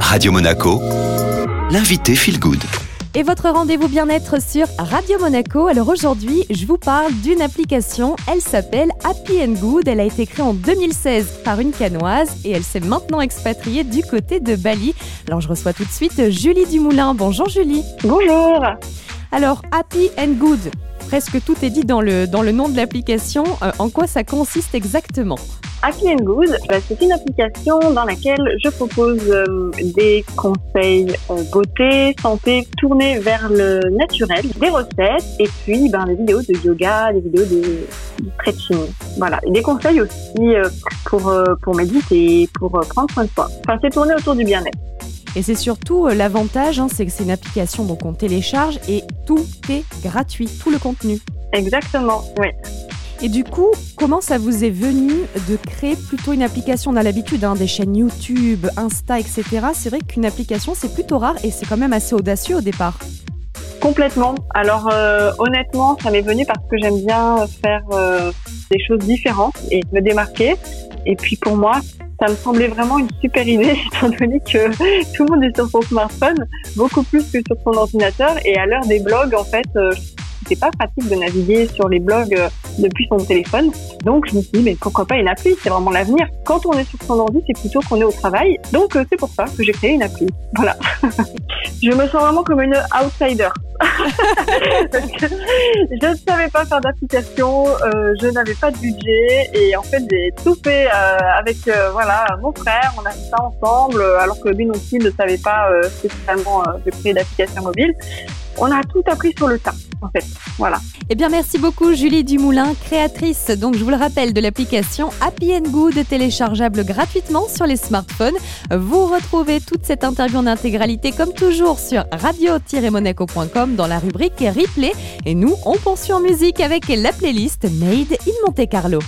Radio Monaco, l'invité Feel Good. Et votre rendez-vous bien-être sur Radio Monaco. Alors aujourd'hui, je vous parle d'une application. Elle s'appelle Happy and Good. Elle a été créée en 2016 par une canoise et elle s'est maintenant expatriée du côté de Bali. Alors je reçois tout de suite Julie Dumoulin. Bonjour Julie. Bonjour. Alors Happy and Good. Presque tout est dit dans le, dans le nom de l'application. Euh, en quoi ça consiste exactement? Happy and Good, bah, c'est une application dans laquelle je propose euh, des conseils euh, beauté, santé, tournés vers le naturel, des recettes et puis ben, des vidéos de yoga, des vidéos de, stretching. Voilà, et des conseils aussi euh, pour, pour méditer, pour prendre soin de soi. Enfin, c'est tourné autour du bien-être. Et c'est surtout l'avantage, hein, c'est que c'est une application dont on télécharge et tout est gratuit, tout le contenu. Exactement, oui. Et du coup, comment ça vous est venu de créer plutôt une application On a l'habitude hein, des chaînes YouTube, Insta, etc. C'est vrai qu'une application, c'est plutôt rare et c'est quand même assez audacieux au départ. Complètement. Alors euh, honnêtement, ça m'est venu parce que j'aime bien faire euh, des choses différentes et me démarquer. Et puis pour moi, ça me semblait vraiment une super idée étant donné que tout le monde est sur son smartphone, beaucoup plus que sur son ordinateur. Et à l'heure des blogs, en fait, euh, c'est pas pratique de naviguer sur les blogs euh, depuis son téléphone. Donc je me suis dit, mais pourquoi pas une appli? C'est vraiment l'avenir. Quand on est sur son ordi, c'est plutôt qu'on est au travail. Donc euh, c'est pour ça que j'ai créé une appli. Voilà. je me sens vraiment comme une outsider. je ne savais pas faire d'application, euh, je n'avais pas de budget et en fait j'ai tout fait avec voilà mon frère. On a fait ça ensemble alors que lui non plus ne savait pas spécialement de créer d'application mobile on a tout appris sur le tas, en fait. Voilà. Eh bien, merci beaucoup, Julie Dumoulin, créatrice, donc je vous le rappelle, de l'application Happy Good, téléchargeable gratuitement sur les smartphones. Vous retrouvez toute cette interview en intégralité, comme toujours, sur radio-monaco.com dans la rubrique replay. Et nous, on poursuit en musique avec la playlist Made in Monte Carlo.